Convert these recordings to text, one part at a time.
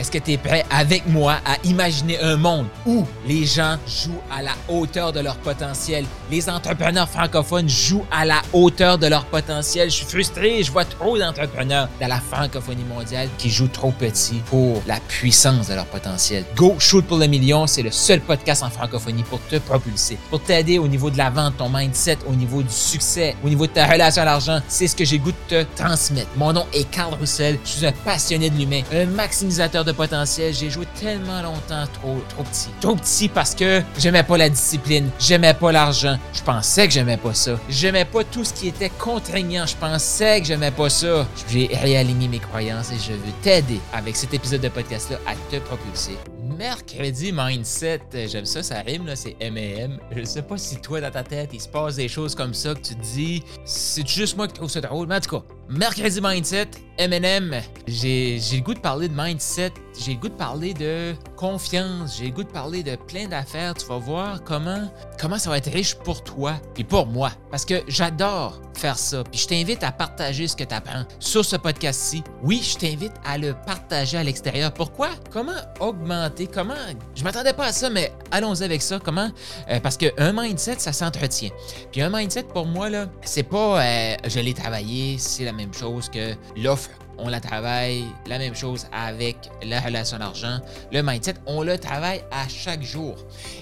Est-ce que tu es prêt avec moi à imaginer un monde où les gens jouent à la hauteur de leur potentiel? Les entrepreneurs francophones jouent à la hauteur de leur potentiel. Je suis frustré, je vois trop d'entrepreneurs dans la francophonie mondiale qui jouent trop petit pour la puissance de leur potentiel. Go Shoot pour le million, c'est le seul podcast en francophonie pour te propulser, pour t'aider au niveau de la vente, ton mindset, au niveau du succès, au niveau de ta relation à l'argent. C'est ce que j'ai goût de te transmettre. Mon nom est Carl Roussel, je suis un passionné de l'humain, un maximisateur de potentiel. J'ai joué tellement longtemps trop, trop petit. Trop petit parce que j'aimais pas la discipline, j'aimais pas l'argent. Je pensais que j'aimais pas ça. J'aimais pas tout ce qui était contraignant. Je pensais que j'aimais pas ça. J'ai réaligné mes croyances et je veux t'aider avec cet épisode de podcast-là à te propulser mercredi mindset, j'aime ça, ça rime, là, c'est M&M. Je sais pas si toi, dans ta tête, il se passe des choses comme ça que tu te dis, c'est juste moi qui trouve ça drôle, mais en tout cas, mercredi mindset, M&M, j'ai le goût de parler de mindset, j'ai le goût de parler de confiance, j'ai le goût de parler de plein d'affaires. Tu vas voir comment, comment ça va être riche pour toi et pour moi. Parce que j'adore ça. Puis je t'invite à partager ce que tu apprends sur ce podcast-ci. Oui, je t'invite à le partager à l'extérieur. Pourquoi? Comment augmenter? Comment? Je m'attendais pas à ça, mais allons-y avec ça. Comment? Euh, parce qu'un mindset, ça s'entretient. Puis un mindset, pour moi, là, c'est pas euh, je l'ai travaillé, c'est la même chose que l'offre on la travaille. La même chose avec la relation d'argent, le mindset, on le travaille à chaque jour.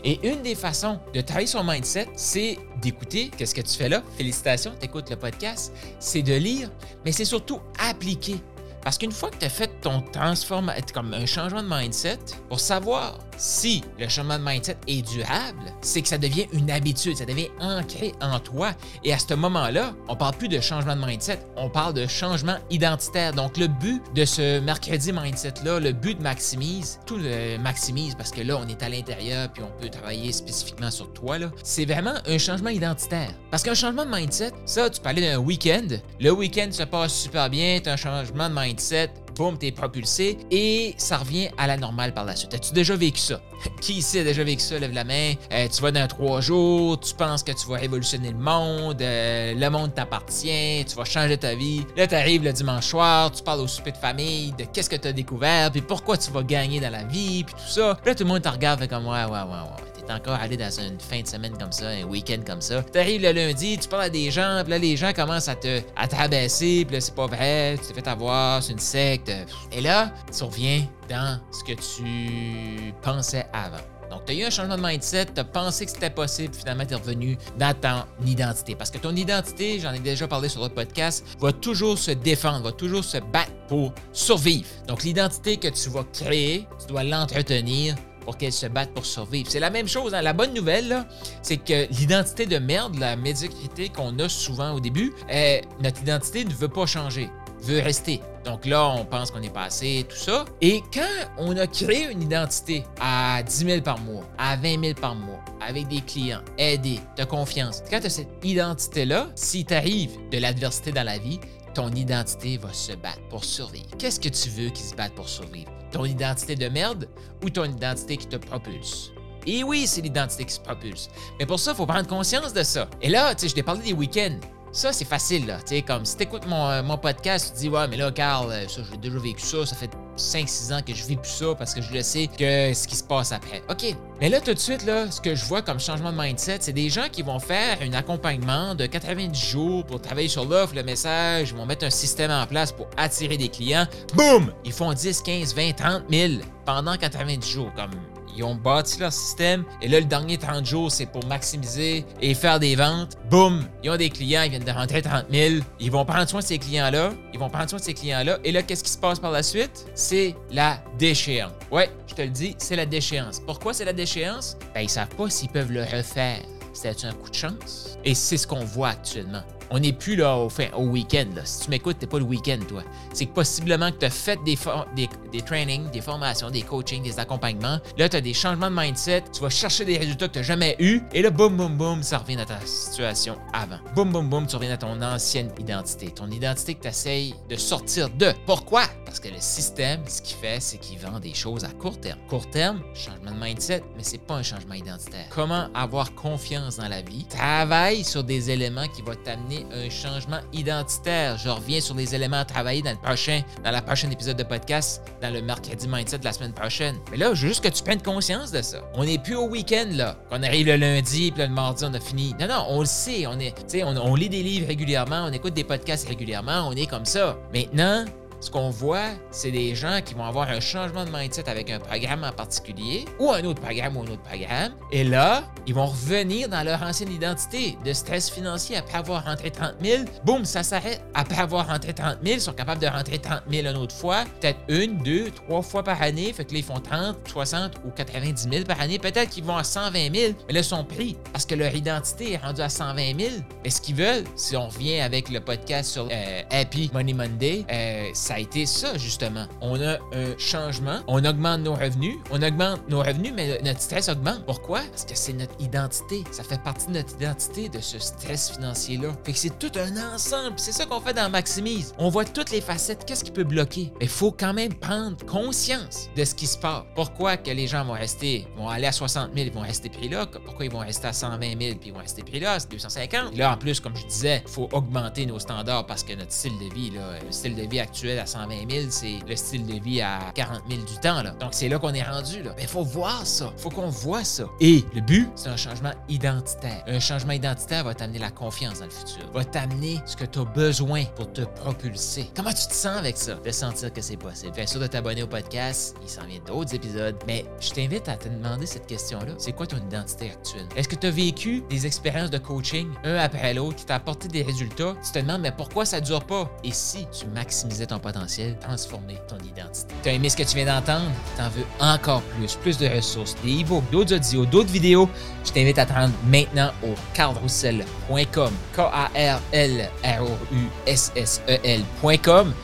Et une des façons de travailler son mindset, c'est d'écouter. Qu'est-ce que tu fais là? Félicitations, tu écoutes le podcast. C'est de lire, mais c'est surtout appliquer. Parce qu'une fois que tu as fait ton transformation, comme un changement de mindset, pour savoir si le changement de mindset est durable, c'est que ça devient une habitude, ça devient ancré en toi. Et à ce moment-là, on parle plus de changement de mindset, on parle de changement identitaire. Donc le but de ce mercredi mindset-là, le but de Maximise, tout le Maximise, parce que là, on est à l'intérieur, puis on peut travailler spécifiquement sur toi, là, c'est vraiment un changement identitaire. Parce qu'un changement de mindset, ça, tu parlais d'un week-end. Le week-end se passe super bien, tu as un changement de mindset, boum, t'es propulsé et ça revient à la normale par la suite. As-tu déjà vécu ça? Qui ici a déjà vécu ça? Lève la main. Euh, tu vas dans trois jours, tu penses que tu vas révolutionner le monde, euh, le monde t'appartient, tu vas changer ta vie. Là, tu arrives le dimanche soir, tu parles au souper de famille de qu'est-ce que tu as découvert, puis pourquoi tu vas gagner dans la vie, puis tout ça. Là, tout le monde te regarde, comme ouais, ouais, ouais, ouais encore aller dans une fin de semaine comme ça, un week-end comme ça. Tu arrives le lundi, tu parles à des gens, puis là, les gens commencent à te à t'abaisser, puis là, c'est pas vrai, tu te fais avoir, c'est une secte. Et là, tu reviens dans ce que tu pensais avant. Donc, tu as eu un changement de mindset, tu as pensé que c'était possible, finalement, tu es revenu dans ton identité. Parce que ton identité, j'en ai déjà parlé sur votre podcast, va toujours se défendre, va toujours se battre pour survivre. Donc, l'identité que tu vas créer, tu dois l'entretenir pour qu'elles se battent pour survivre. C'est la même chose. Hein. La bonne nouvelle, c'est que l'identité de merde, la médiocrité qu'on a souvent au début, euh, notre identité ne veut pas changer, veut rester. Donc là, on pense qu'on est passé, tout ça. Et quand on a créé une identité à 10 000 par mois, à 20 000 par mois, avec des clients, aider, de confiance, quand tu as cette identité-là, si tu arrives de l'adversité dans la vie, ton identité va se battre pour survivre. Qu'est-ce que tu veux qui se batte pour survivre? Ton identité de merde ou ton identité qui te propulse? Et oui, c'est l'identité qui se propulse. Mais pour ça, il faut prendre conscience de ça. Et là, tu sais, je t'ai parlé des week-ends. Ça, c'est facile, là. Tu sais, comme si t'écoutes mon, euh, mon podcast, tu te dis, ouais, mais là, Carl, euh, ça, j'ai déjà vécu ça, ça fait 5-6 ans que je vis plus ça parce que je le sais que ce qui se passe après. OK. Mais là, tout de suite, là, ce que je vois comme changement de mindset, c'est des gens qui vont faire un accompagnement de 90 jours pour travailler sur l'offre, le message, ils vont mettre un système en place pour attirer des clients. Boum! Ils font 10, 15, 20, 30 000 pendant 90 jours. Comme ils ont bâti leur système. Et là, le dernier 30 jours, c'est pour maximiser et faire des ventes. Boum! Ils ont des clients, ils viennent de rentrer 30 000. Ils vont prendre soin de ces clients-là. Ils vont prendre soin de ces clients-là. Et là, qu'est-ce qui se passe par la suite? C'est la déchéance. Ouais, je te le dis, c'est la déchéance. Pourquoi c'est la déchéance? Ben, ils savent pas s'ils peuvent le refaire. C'était un coup de chance? Et c'est ce qu'on voit actuellement. On n'est plus là au, au week-end. Si tu m'écoutes, t'es pas le week-end, toi. C'est que possiblement que tu as fait des, des, des, trainings, des formations, des coachings, des accompagnements. Là, tu as des changements de mindset. Tu vas chercher des résultats que tu n'as jamais eu. Et là, boum, boum, boum, ça revient à ta situation avant. Boum, boum, boum, tu reviens à ton ancienne identité. Ton identité que tu essayes de sortir de. Pourquoi? Parce que le système, ce qu'il fait, c'est qu'il vend des choses à court terme. Court terme, changement de mindset, mais c'est pas un changement identitaire. Comment avoir confiance dans la vie? Travaille sur des éléments qui vont t'amener un changement identitaire. Je reviens sur les éléments à travailler dans le prochain, dans la prochaine épisode de podcast, dans le mercredi mindset de la semaine prochaine. Mais là, je veux juste que tu prennes conscience de ça. On n'est plus au week-end, là. Qu'on arrive le lundi, puis le mardi, on a fini. Non, non, on le sait. On, est, on lit des livres régulièrement, on écoute des podcasts régulièrement, on est comme ça. Maintenant, ce qu'on voit, c'est des gens qui vont avoir un changement de mindset avec un programme en particulier ou un autre programme ou un autre programme. Et là, ils vont revenir dans leur ancienne identité de stress financier après avoir rentré 30 000. Boum, ça s'arrête. Après avoir rentré 30 000, ils sont capables de rentrer 30 000 une autre fois, peut-être une, deux, trois fois par année. Fait que là, ils font 30, 60 ou 90 000 par année. Peut-être qu'ils vont à 120 000, mais là, ils sont pris parce que leur identité est rendue à 120 000. Mais ce qu'ils veulent, si on revient avec le podcast sur euh, Happy Money Monday, euh, ça a été ça, justement. On a un changement, on augmente nos revenus, on augmente nos revenus, mais notre stress augmente. Pourquoi? Parce que c'est notre identité. Ça fait partie de notre identité, de ce stress financier-là. Fait que c'est tout un ensemble. C'est ça qu'on fait dans Maximise. On voit toutes les facettes. Qu'est-ce qui peut bloquer? Mais il faut quand même prendre conscience de ce qui se passe. Pourquoi que les gens vont rester, vont aller à 60 000, ils vont rester pris là? Pourquoi ils vont rester à 120 000 puis ils vont rester pris là? C'est 250. Là, en plus, comme je disais, il faut augmenter nos standards parce que notre style de vie, là, le style de vie actuel à 120 000, c'est le style de vie à 40 000 du temps. Là. Donc, c'est là qu'on est rendu. Là. Mais il faut voir ça. Faut qu'on voit ça. Et le but, c'est un changement identitaire. Un changement identitaire va t'amener la confiance dans le futur. Va t'amener ce que tu as besoin pour te propulser. Comment tu te sens avec ça? De sentir que c'est possible. Bien sûr de t'abonner au podcast. Il s'en vient d'autres épisodes. Mais je t'invite à te demander cette question-là. C'est quoi ton identité actuelle? Est-ce que tu as vécu des expériences de coaching, un après l'autre, qui t'a apporté des résultats? Tu te demandes, mais pourquoi ça ne dure pas? Et si tu maximisais ton potentiel, transformer ton identité. Tu as aimé ce que tu viens d'entendre? Tu en veux encore plus, plus de ressources, des e-books, d'autres audios, d'autres vidéos? Je t'invite à te rendre maintenant au carrousel.com, K-A-R-L-R-O-U-S-S-E-L.com.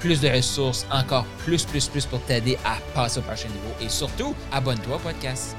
Plus de ressources, encore plus, plus, plus pour t'aider à passer au prochain niveau. Et surtout, abonne-toi au podcast.